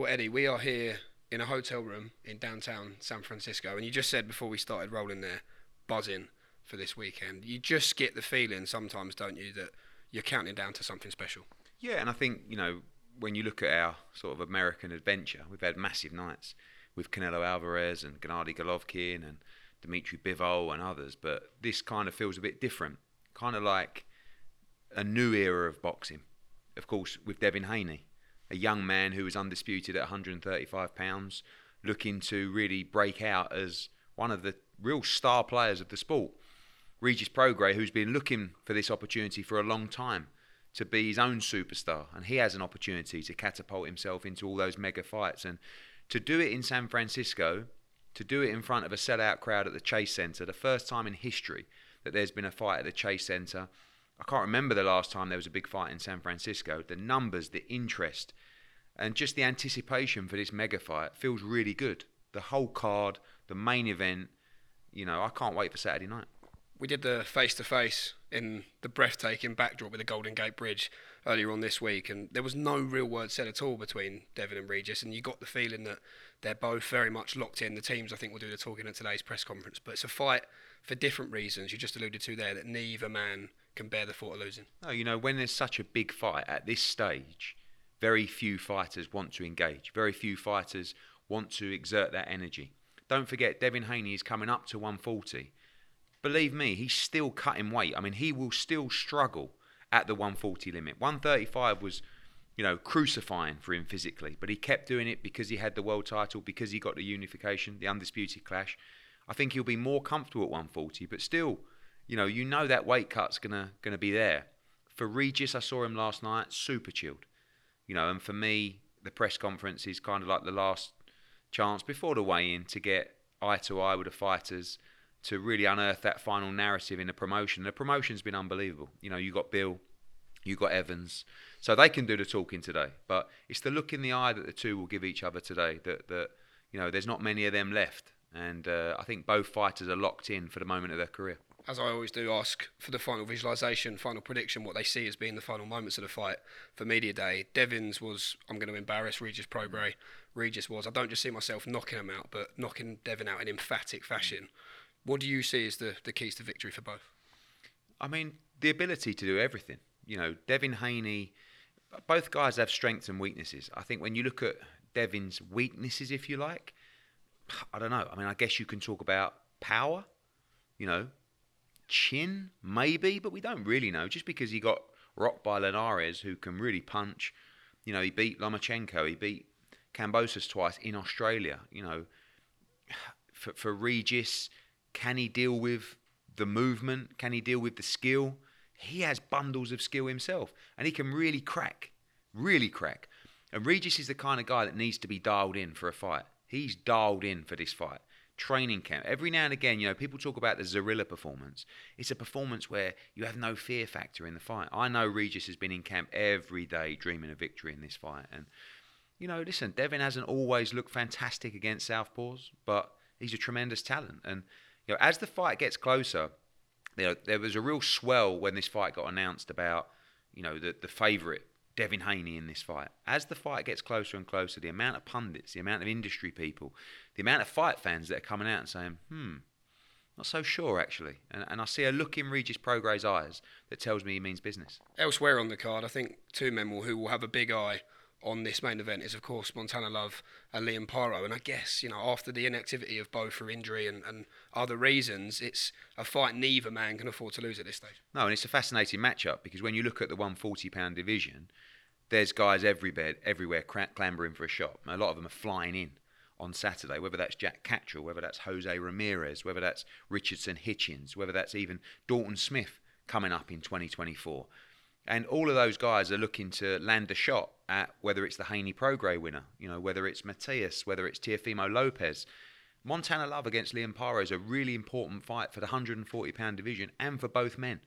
Well, Eddie, we are here in a hotel room in downtown San Francisco, and you just said before we started rolling there, buzzing for this weekend. You just get the feeling sometimes, don't you, that you're counting down to something special. Yeah, and I think you know when you look at our sort of American adventure, we've had massive nights with Canelo Alvarez and Gennady Golovkin and Dmitry Bivol and others, but this kind of feels a bit different, kind of like a new era of boxing. Of course, with Devin Haney, a young man who was undisputed at 135 pounds, looking to really break out as one of the real star players of the sport. Regis Prograis, who's been looking for this opportunity for a long time to be his own superstar, and he has an opportunity to catapult himself into all those mega fights. And to do it in San Francisco, to do it in front of a sellout crowd at the Chase Center, the first time in history that there's been a fight at the Chase Center. I can't remember the last time there was a big fight in San Francisco. The numbers, the interest, and just the anticipation for this mega fight feels really good. The whole card, the main event, you know, I can't wait for Saturday night we did the face to face in the breathtaking backdrop with the Golden Gate Bridge earlier on this week, and there was no real word said at all between Devin and Regis, and you got the feeling that they're both very much locked in. The teams, I think, will do the talking at today's press conference, but it's a fight for different reasons. You just alluded to there that neither man can bear the thought of losing. No, you know, when there's such a big fight at this stage, very few fighters want to engage. Very few fighters want to exert that energy. Don't forget, Devin Haney is coming up to 140 believe me, he's still cutting weight. I mean, he will still struggle at the 140 limit. 135 was, you know, crucifying for him physically, but he kept doing it because he had the world title, because he got the unification, the undisputed clash. I think he'll be more comfortable at 140, but still, you know, you know that weight cut's gonna gonna be there. For Regis, I saw him last night, super chilled. You know, and for me, the press conference is kind of like the last chance before the weigh-in to get eye to eye with the fighters to really unearth that final narrative in the promotion. The promotion's been unbelievable. You know, you got Bill, you got Evans, so they can do the talking today. But it's the look in the eye that the two will give each other today. That that you know, there's not many of them left, and uh, I think both fighters are locked in for the moment of their career. As I always do, ask for the final visualization, final prediction, what they see as being the final moments of the fight for media day. Devins was, I'm going to embarrass Regis Prograis. Regis was, I don't just see myself knocking him out, but knocking Devin out in emphatic fashion. What do you see as the, the keys to victory for both? I mean, the ability to do everything. You know, Devin Haney, both guys have strengths and weaknesses. I think when you look at Devin's weaknesses, if you like, I don't know. I mean, I guess you can talk about power, you know, chin, maybe, but we don't really know. Just because he got rocked by Linares, who can really punch, you know, he beat Lomachenko, he beat Kambosos twice in Australia, you know. For, for Regis, can he deal with the movement? Can he deal with the skill? He has bundles of skill himself, and he can really crack, really crack. And Regis is the kind of guy that needs to be dialed in for a fight. He's dialed in for this fight. Training camp. Every now and again, you know, people talk about the Zorrilla performance. It's a performance where you have no fear factor in the fight. I know Regis has been in camp every day dreaming of victory in this fight. And, you know, listen, Devin hasn't always looked fantastic against Southpaws, but he's a tremendous talent. And you know, as the fight gets closer, you know, there was a real swell when this fight got announced about, you know, the the favourite Devin Haney in this fight. As the fight gets closer and closer, the amount of pundits, the amount of industry people, the amount of fight fans that are coming out and saying, hmm, not so sure actually. And, and I see a look in Regis Prograis's eyes that tells me he means business. Elsewhere on the card, I think two men will, who will have a big eye on this main event is, of course, Montana Love and Liam Paro. And I guess, you know, after the inactivity of both for injury and, and other reasons, it's a fight neither man can afford to lose at this stage. No, and it's a fascinating matchup because when you look at the 140 pound division, there's guys every everywhere, everywhere clambering for a shot. A lot of them are flying in on Saturday, whether that's Jack Catterall, whether that's Jose Ramirez, whether that's Richardson Hitchens, whether that's even Dalton Smith coming up in 2024. And all of those guys are looking to land a shot at whether it's the Haney Prograis winner, you know, whether it's Matias, whether it's Teofimo Lopez. Montana Love against Liam Paro is a really important fight for the 140 pound division and for both men.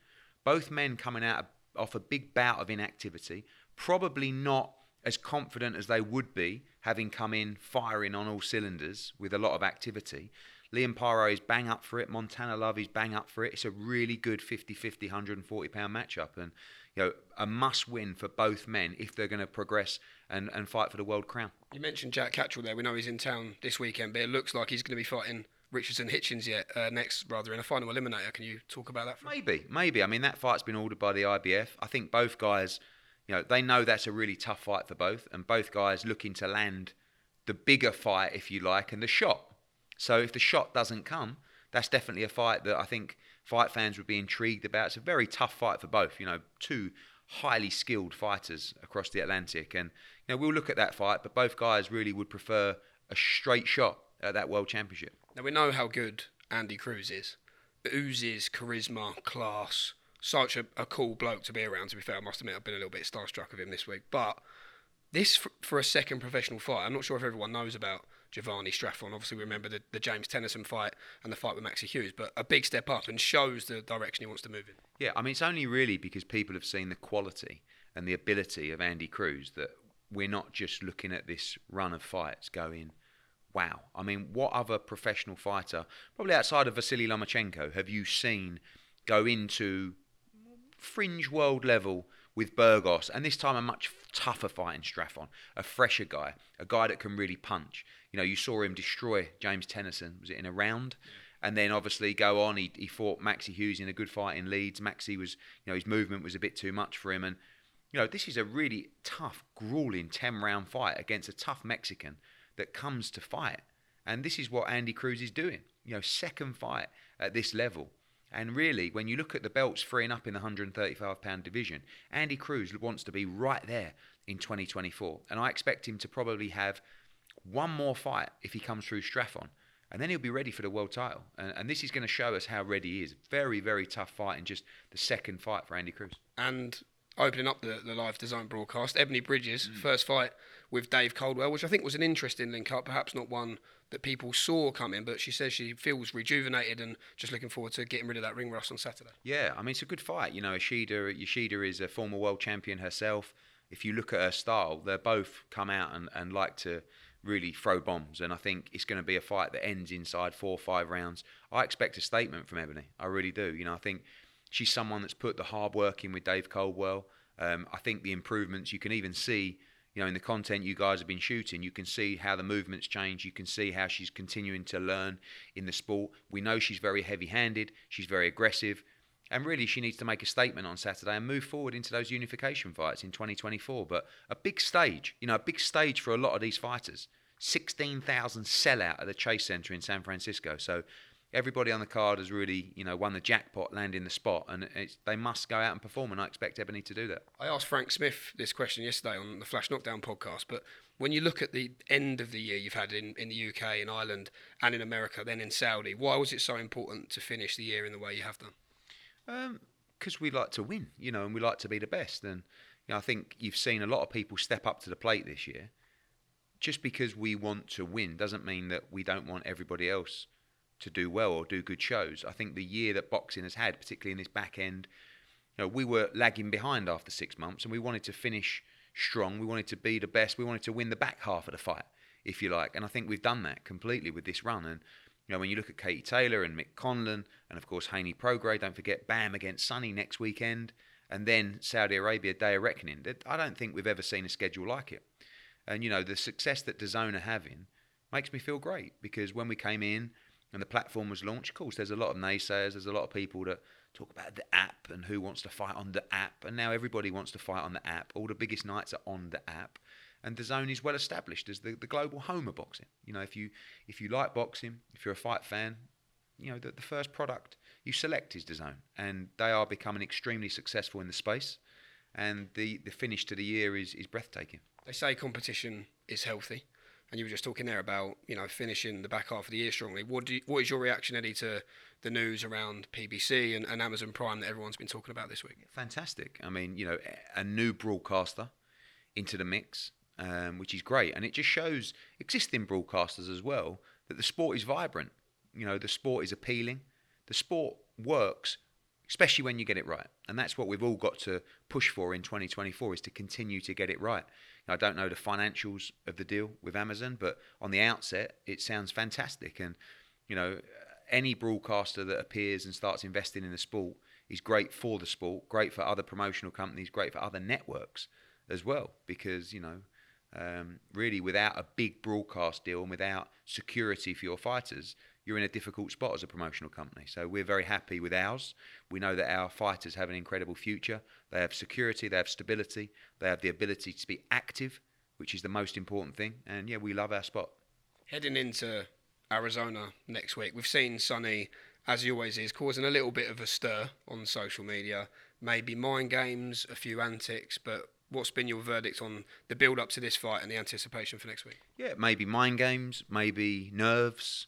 Both men coming out off a big bout of inactivity, probably not as confident as they would be having come in firing on all cylinders with a lot of activity. Liam Paro is bang up for it. Montana Love is bang up for it. It's a really good 50 50, 140 pound matchup. And you know, a must win for both men if they're going to progress and, and fight for the world crown. You mentioned Jack Catterall there. We know he's in town this weekend, but it looks like he's going to be fighting Richardson Hitchens yet uh, next, rather in a final eliminator. Can you talk about that? maybe, maybe. I mean, that fight's been ordered by the IBF. I think both guys, you know, they know that's a really tough fight for both, and both guys looking to land the bigger fight, if you like, and the shot. So if the shot doesn't come, that's definitely a fight that I think fight fans would be intrigued about. It's a very tough fight for both. You know, two highly skilled fighters across the Atlantic, and you know we'll look at that fight. But both guys really would prefer a straight shot at that World Championship. Now we know how good Andy Cruz is. Oozes charisma, class, such a, a cool bloke to be around. To be fair, I must admit I've been a little bit starstruck of him this week. But this for, for a second professional fight, I'm not sure if everyone knows about Giovanni Straffon. Obviously, we remember the, the James Tennyson fight and the fight with Maxi Hughes, but a big step up and shows the direction he wants to move in. Yeah, I mean, it's only really because people have seen the quality and the ability of Andy Cruz that we're not just looking at this run of fights going, wow. I mean, what other professional fighter, probably outside of Vasily Lomachenko, have you seen go into fringe world level with Burgos, and this time a much tougher fight in Straffon, a fresher guy, a guy that can really punch. You know, you saw him destroy James Tennyson. Was it in a round? And then obviously go on. He, he fought Maxi Hughes in a good fight in Leeds. Maxi was, you know, his movement was a bit too much for him. And, you know, this is a really tough, grueling 10 round fight against a tough Mexican that comes to fight. And this is what Andy Cruz is doing. You know, second fight at this level. And really, when you look at the belts freeing up in the 135 pound division, Andy Cruz wants to be right there in 2024. And I expect him to probably have one more fight if he comes through Straffon. And then he'll be ready for the world title. And, and this is going to show us how ready he is. Very, very tough fight in just the second fight for Andy Cruz. And opening up the, the live DAZN broadcast, Ebanie Bridges, mm. first fight with Dave Coldwell, which I think was an interesting link up, perhaps not one that people saw coming, but she says she feels rejuvenated and just looking forward to getting rid of that ring rust on Saturday. Yeah, I mean, it's a good fight. You know, Yoshida, Yoshida is a former world champion herself. If you look at her style, they both come out and, and like to really throw bombs. And I think it's going to be a fight that ends inside four or five rounds. I expect a statement from Ebanie. I really do. You know, I think she's someone that's put the hard work in with Dave Coldwell. Um, I think the improvements you can even see, you know, in the content you guys have been shooting, you can see how the movements change. You can see how she's continuing to learn in the sport. We know she's very heavy-handed. She's very aggressive. And really, she needs to make a statement on Saturday and move forward into those unification fights in 2024. But a big stage, you know, a big stage for a lot of these fighters. 16,000 sellout at the Chase Center in San Francisco. So everybody on the card has really, you know, won the jackpot, landing the spot, and they must go out and perform. And I expect Ebanie to do that. I asked Frank Smith this question yesterday on the Flash Knockdown podcast, but when you look at the end of the year you've had in, in the UK, in Ireland, and in America, then in Saudi, why was it so important to finish the year in the way you have done? Because um, we like to win, you know, and we like to be the best. And you know, I think you've seen a lot of people step up to the plate this year. Just because we want to win doesn't mean that we don't want everybody else to do well or do good shows. I think the year that boxing has had, particularly in this back end, you know, we were lagging behind after six months, and we wanted to finish strong. We wanted to be the best. We wanted to win the back half of the fight, if you like. And I think we've done that completely with this run. And you know, when you look at Katie Taylor and Mick Conlan, and of course Haney Prograis, don't forget Bam against Sunny next weekend, and then Saudi Arabia Day of Reckoning. I don't think we've ever seen a schedule like it. And you know, the success that DAZN are having makes me feel great because when we came in and the platform was launched, of course, there's a lot of naysayers, there's a lot of people that talk about the app and who wants to fight on the app, and now everybody wants to fight on the app. All the biggest nights are on the app and DAZN is well established as the, the global home of boxing. You know, if you if you like boxing, if you're a fight fan, you know the, the first product you select is DAZN. and they are becoming extremely successful in the space. And the the finish to the year is is breathtaking. They say competition is healthy, and you were just talking there about you know finishing the back half of the year strongly. What do you, what is your reaction, Eddie, to the news around PBC and, and Amazon Prime that everyone's been talking about this week? Fantastic. I mean, you know, a new broadcaster into the mix um, which is great. And it just shows existing broadcasters as well that the sport is vibrant. You know, the sport is appealing. The sport works, especially when you get it right. And that's what we've all got to push for in 2024 is to continue to get it right. I don't know the financials of the deal with Amazon, but on the outset, it sounds fantastic. And, you know, any broadcaster that appears and starts investing in the sport is great for the sport, great for other promotional companies, great for other networks as well, because, you know, Um, really, without a big broadcast deal and without security for your fighters, you're in a difficult spot as a promotional company. So we're very happy with ours. We know that our fighters have an incredible future. They have security, they have stability, they have the ability to be active, which is the most important thing. And yeah, we love our spot. Heading into Arizona next week, we've seen Sonny, as he always is, causing a little bit of a stir on social media. Maybe mind games, a few antics, but what's been your verdict on the build up to this fight and the anticipation for next week? Yeah, maybe mind games, maybe nerves,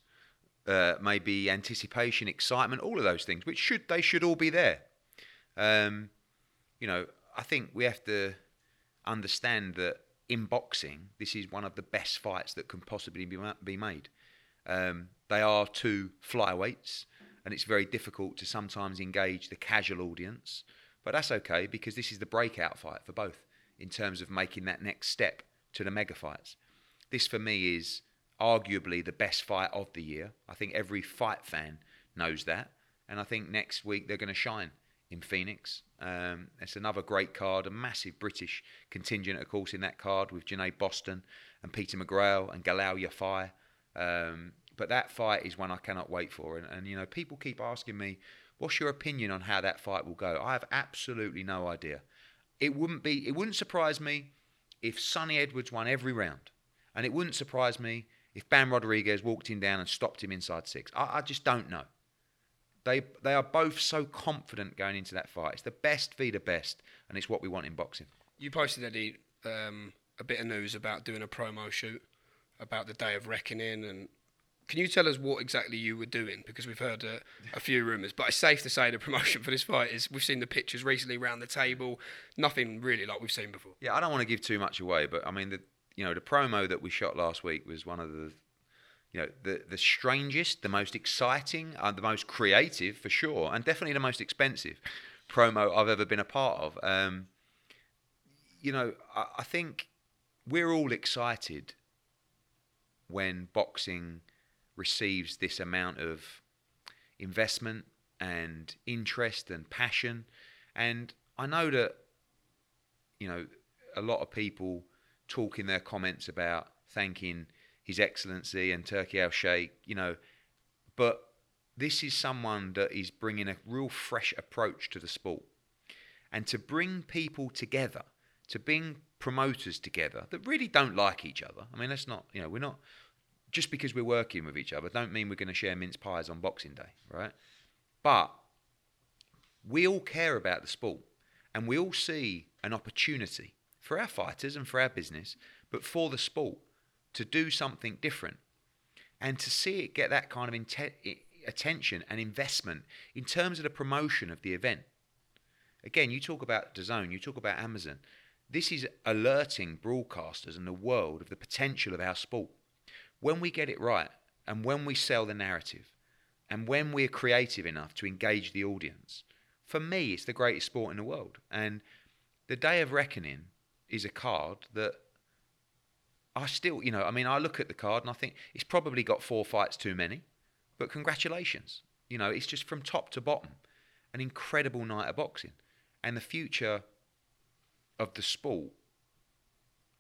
uh, maybe anticipation, excitement, all of those things, which should they should all be there. Um, you know, I think we have to understand that in boxing, this is one of the best fights that can possibly be, be made. Um, they are two flyweights, and it's very difficult to sometimes engage the casual audience. But that's okay because this is the breakout fight for both in terms of making that next step to the mega fights. This for me is arguably the best fight of the year. I think every fight fan knows that. And I think next week they're going to shine in Phoenix. Um, it's another great card, a massive British contingent, of course, in that card with Janae Boston and Peter McGrail and Galal Yafai. Um, but that fight is one I cannot wait for. And, and, you know, people keep asking me, what's your opinion on how that fight will go? I have absolutely no idea. It wouldn't be, it wouldn't surprise me if Sonny Edwards won every round. And it wouldn't surprise me if Bam Rodriguez walked him down and stopped him inside six. I, I just don't know. They, they are both so confident going into that fight. It's the best v the best, and it's what we want in boxing. You posted, Eddie, um, a bit of news about doing a promo shoot about the day of reckoning and can you tell us what exactly you were doing? Because we've heard uh, a few rumours, but it's safe to say the promotion for this fight is we've seen the pictures recently around the table. Nothing really like we've seen before. Yeah, I don't want to give too much away, but I mean, the you know the promo that we shot last week was one of the you know the the strangest, the most exciting, uh, the most creative for sure, and definitely the most expensive promo I've ever been a part of. Um, you know, I, I think we're all excited when boxing receives this amount of investment and interest and passion. And I know that, you know, a lot of people talk in their comments about thanking His Excellency and Turki Al Sheikh, you know, but this is someone that is bringing a real fresh approach to the sport. And to bring people together, to bring promoters together that really don't like each other. I mean, let's not, you know, we're not just because we're working with each other, don't mean we're going to share mince pies on Boxing Day, right? But we all care about the sport and we all see an opportunity for our fighters and for our business, but for the sport to do something different and to see it get that kind of attention and investment in terms of the promotion of the event. Again, you talk about DAZN, you talk about Amazon. This is alerting broadcasters and the world of the potential of our sport when we get it right and when we sell the narrative and when we're creative enough to engage the audience, for me, it's the greatest sport in the world. And the Day of Reckoning is a card that I still, you know, I mean, I look at the card and I think it's probably got four fights too many, but congratulations. You know, it's just from top to bottom an incredible night of boxing. And the future of the sport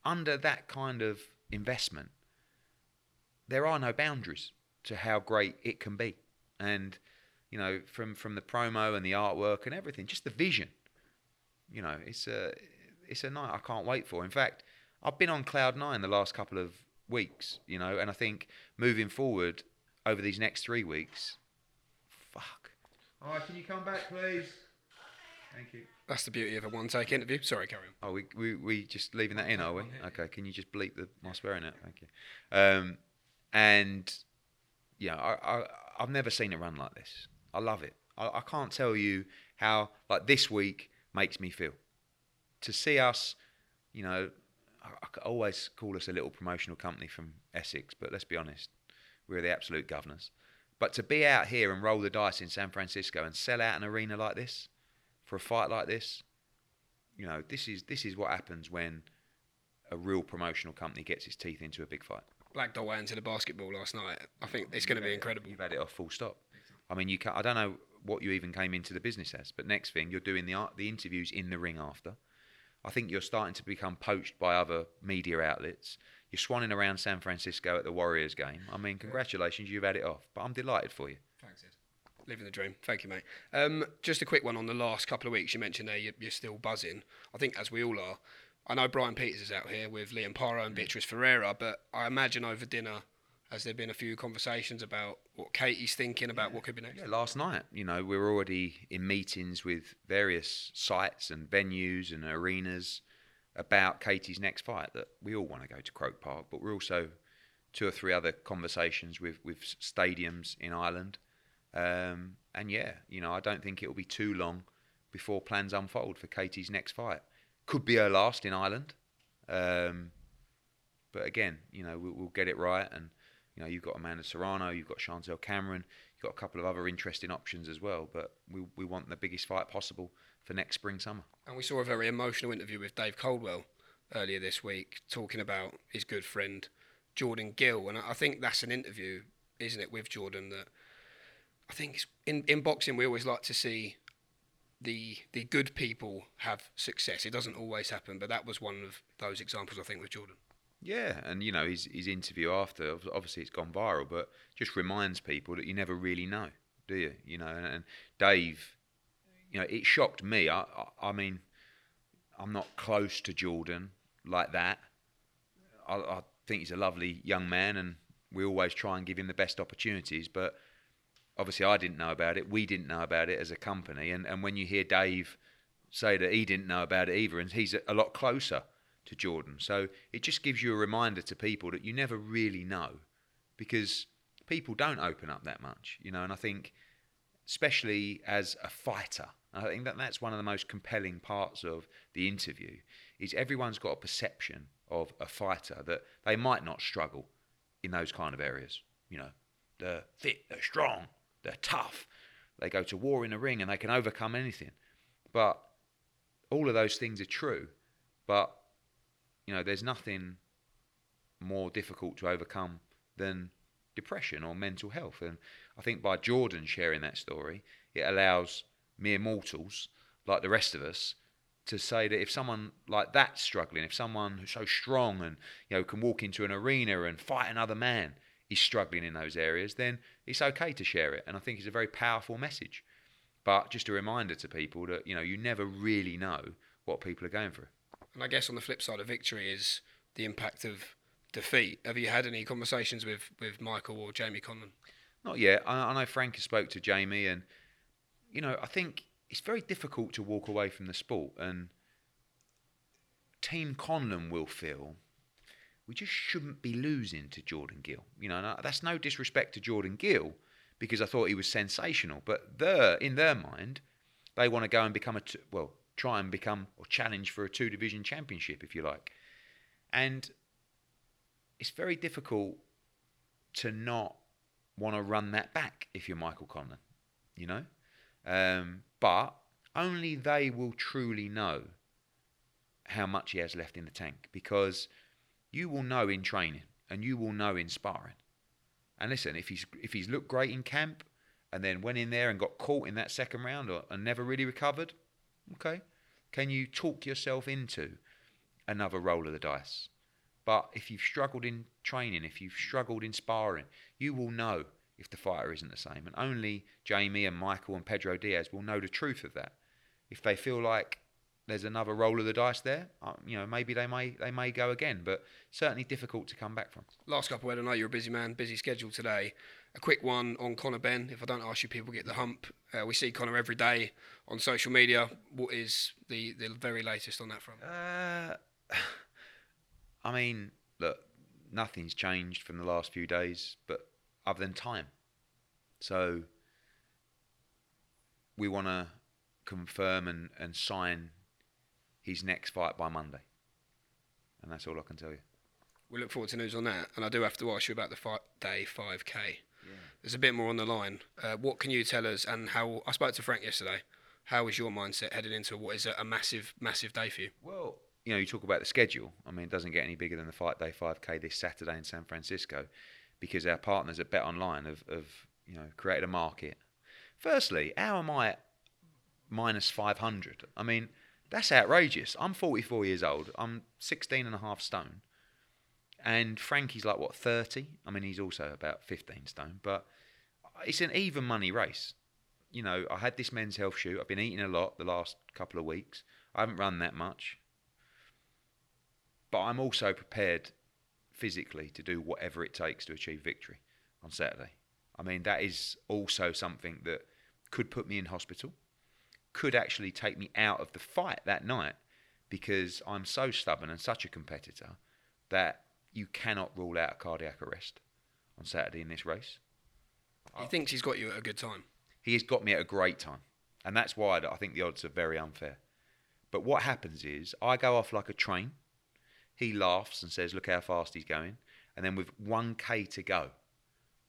under that kind of investment there are no boundaries to how great it can be. And, you know, from, from the promo and the artwork and everything, just the vision, you know, it's a, it's a night I can't wait for. In fact, I've been on cloud nine the last couple of weeks, you know, and I think moving forward over these next three weeks, fuck. All right, can you come back, please? Thank you. That's the beauty of a one take interview. Sorry, carry on. Oh, we, we, we just leaving that in, are we? Okay, can you just bleep the my swearing it? Thank you. Um, and yeah, I, I I've never seen it run like this. I love it. I, I can't tell you how like this week makes me feel. To see us, you know, I, I always call us a little promotional company from Essex, but let's be honest, we're the absolute governors. But to be out here and roll the dice in San Francisco and sell out an arena like this for a fight like this, you know, this is this is what happens when a real promotional company gets its teeth into a big fight. Black Dog went into the basketball last night. I think it's going to be incredible. You've had it off full stop. I mean, you can, I don't know what you even came into the business as, but next thing you're doing the art, the interviews in the ring after. I think you're starting to become poached by other media outlets. You're swanning around San Francisco at the Warriors game. I mean, congratulations, you've had it off. But I'm delighted for you. Thanks, Ed. Living the dream. Thank you, mate. Um, just a quick one on the last couple of weeks. You mentioned there you're, you're still buzzing. I think, as we all are. I know Brian Peters is out here with Liam Paro and Beatriz Ferreira, but I imagine over dinner has there been a few conversations about what Katie's thinking about what could be next? Yeah, last night, you know, we were already in meetings with various sites and venues and arenas about Katie's next fight. That we all want to go to Croke Park, but we're also two or three other conversations with with stadiums in Ireland. Um, and yeah, you know, I don't think it will be too long before plans unfold for Katie's next fight. Could be her last in Ireland. Um, but again, you know, we'll, we'll get it right. And, you know, you've got Amanda Serrano, you've got Chantelle Cameron, you've got a couple of other interesting options as well. But we, we want the biggest fight possible for next spring, summer. And we saw a very emotional interview with Dave Coldwell earlier this week talking about his good friend Jordan Gill. And I think that's an interview, isn't it, with Jordan that I think in, in boxing we always like to see the the good people have success. It doesn't always happen, but that was one of those examples I think with Jordan. Yeah, and you know his his interview after obviously it's gone viral, but just reminds people that you never really know, do you? You know, and, and Dave, you know, it shocked me. I, I, I mean, I'm not close to Jordan like that. I, I think he's a lovely young man, and we always try and give him the best opportunities, but obviously I didn't know about it. We didn't know about it as a company. And, and when you hear Dave say that he didn't know about it either, and he's a lot closer to Jordan. So it just gives you a reminder to people that you never really know because people don't open up that much, you know. And I think, especially as a fighter, I think that that's one of the most compelling parts of the interview is everyone's got a perception of a fighter that they might not struggle in those kind of areas. You know, they're fit, they're strong, they're tough. They go to war in a ring and they can overcome anything. But all of those things are true. But, you know, there's nothing more difficult to overcome than depression or mental health. And I think by Jordan sharing that story, it allows mere mortals like the rest of us to say that if someone like that's struggling, if someone who's so strong and you know can walk into an arena and fight another man, is struggling in those areas, then it's okay to share it. And I think it's a very powerful message. But just a reminder to people that, you know, you never really know what people are going through. And I guess on the flip side of victory is the impact of defeat. Have you had any conversations with, with Michael or Jamie Conlan? Not yet. I, I know Frank has spoke to Jamie and, you know, I think it's very difficult to walk away from the sport and Team Conlan will feel we just shouldn't be losing to Jordan Gill. You know, that's no disrespect to Jordan Gill because I thought he was sensational. But they in their mind, they want to go and become a t- well, try and become or challenge for a two division championship, if you like. And it's very difficult to not want to run that back if you're Michael Conlan, you know. Um, but only they will truly know how much he has left in the tank because you will know in training and you will know in sparring. And listen, if he's if he's looked great in camp and then went in there and got caught in that second round or, and never really recovered, okay, can you talk yourself into another roll of the dice? But if you've struggled in training, if you've struggled in sparring, you will know if the fighter isn't the same. And only Jamie and Michael and Pedro Diaz will know the truth of that. If they feel like there's another roll of the dice there. Uh, you know, maybe they may they may go again, but certainly difficult to come back from. Last couple. I know you're a busy man, busy schedule today. A quick one on Conor Benn. If I don't ask you, people get the hump. Uh, we see Conor every day on social media. What is the the very latest on that front? Uh, I mean, look, nothing's changed from the last few days, but other than time. So we want to confirm and, and sign his next fight by Monday. And that's all I can tell you. We look forward to news on that. And I do have to ask you about the fight day 5K. There's a bit more on the line. Uh, what can you tell us and how? I spoke to Frank yesterday. How is your mindset headed into what is a, a massive, massive day for you? Well, you know, you talk about the schedule. I mean, it doesn't get any bigger than the Fight Day 5K this Saturday in San Francisco because our partners at Bet Online have, have you know, created a market. Firstly, how am I minus 500? I mean, That's outrageous. I'm 44 years old. I'm 16 and a half stone. And Frankie's like, what, 30? I mean, he's also about 15 stone. But it's an even money race. You know, I had this men's health shoot. I've been eating a lot the last couple of weeks. I haven't run that much. But I'm also prepared physically to do whatever it takes to achieve victory on Saturday. I mean, that is also something that could put me in hospital, could actually take me out of the fight that night because I'm so stubborn and such a competitor that you cannot rule out a cardiac arrest on Saturday in this race. He thinks he's got you at a good time. He has got me at a great time. And that's why I think the odds are very unfair. But what happens is I go off like a train. He laughs and says, Look how fast he's going. And then with 1K to go,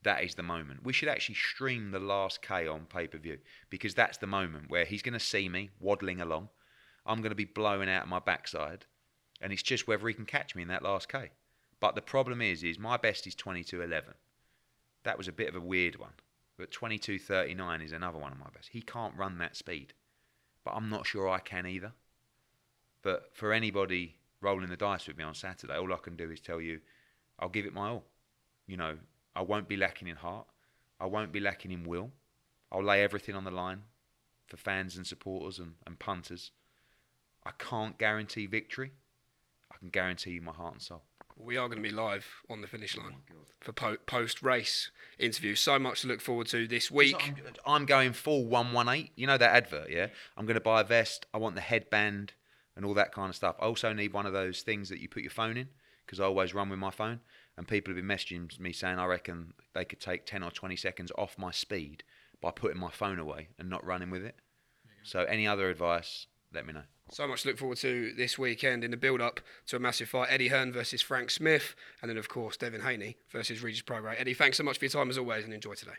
that is the moment. We should actually stream the last K on pay per view because that's the moment where he's going to see me waddling along. I'm going to be blowing out my backside. And it's just whether he can catch me in that last K. But the problem is, is my best is 22.11. That was a bit of a weird one. But 22.39 is another one of my best. He can't run that speed. But I'm not sure I can either. But for anybody rolling the dice with me on Saturday, all I can do is tell you I'll give it my all. You know, I won't be lacking in heart. I won't be lacking in will. I'll lay everything on the line for fans and supporters and, and punters. I can't guarantee victory. I can guarantee you my heart and soul. We are going to be live on the finish oh line for po- post race interviews. So much to look forward to this week. I'm, I'm going full 118. You know that advert, yeah? I'm going to buy a vest. I want the headband and all that kind of stuff. I also need one of those things that you put your phone in because I always run with my phone. And people have been messaging me saying I reckon they could take 10 or 20 seconds off my speed by putting my phone away and not running with it. So, any other advice, let me know. So much to look forward to this weekend in the build up to a massive fight Eddie Hearn versus Frank Smith, and then, of course, Devin Haney versus Regis Prograis. Eddie, thanks so much for your time as always and enjoy today.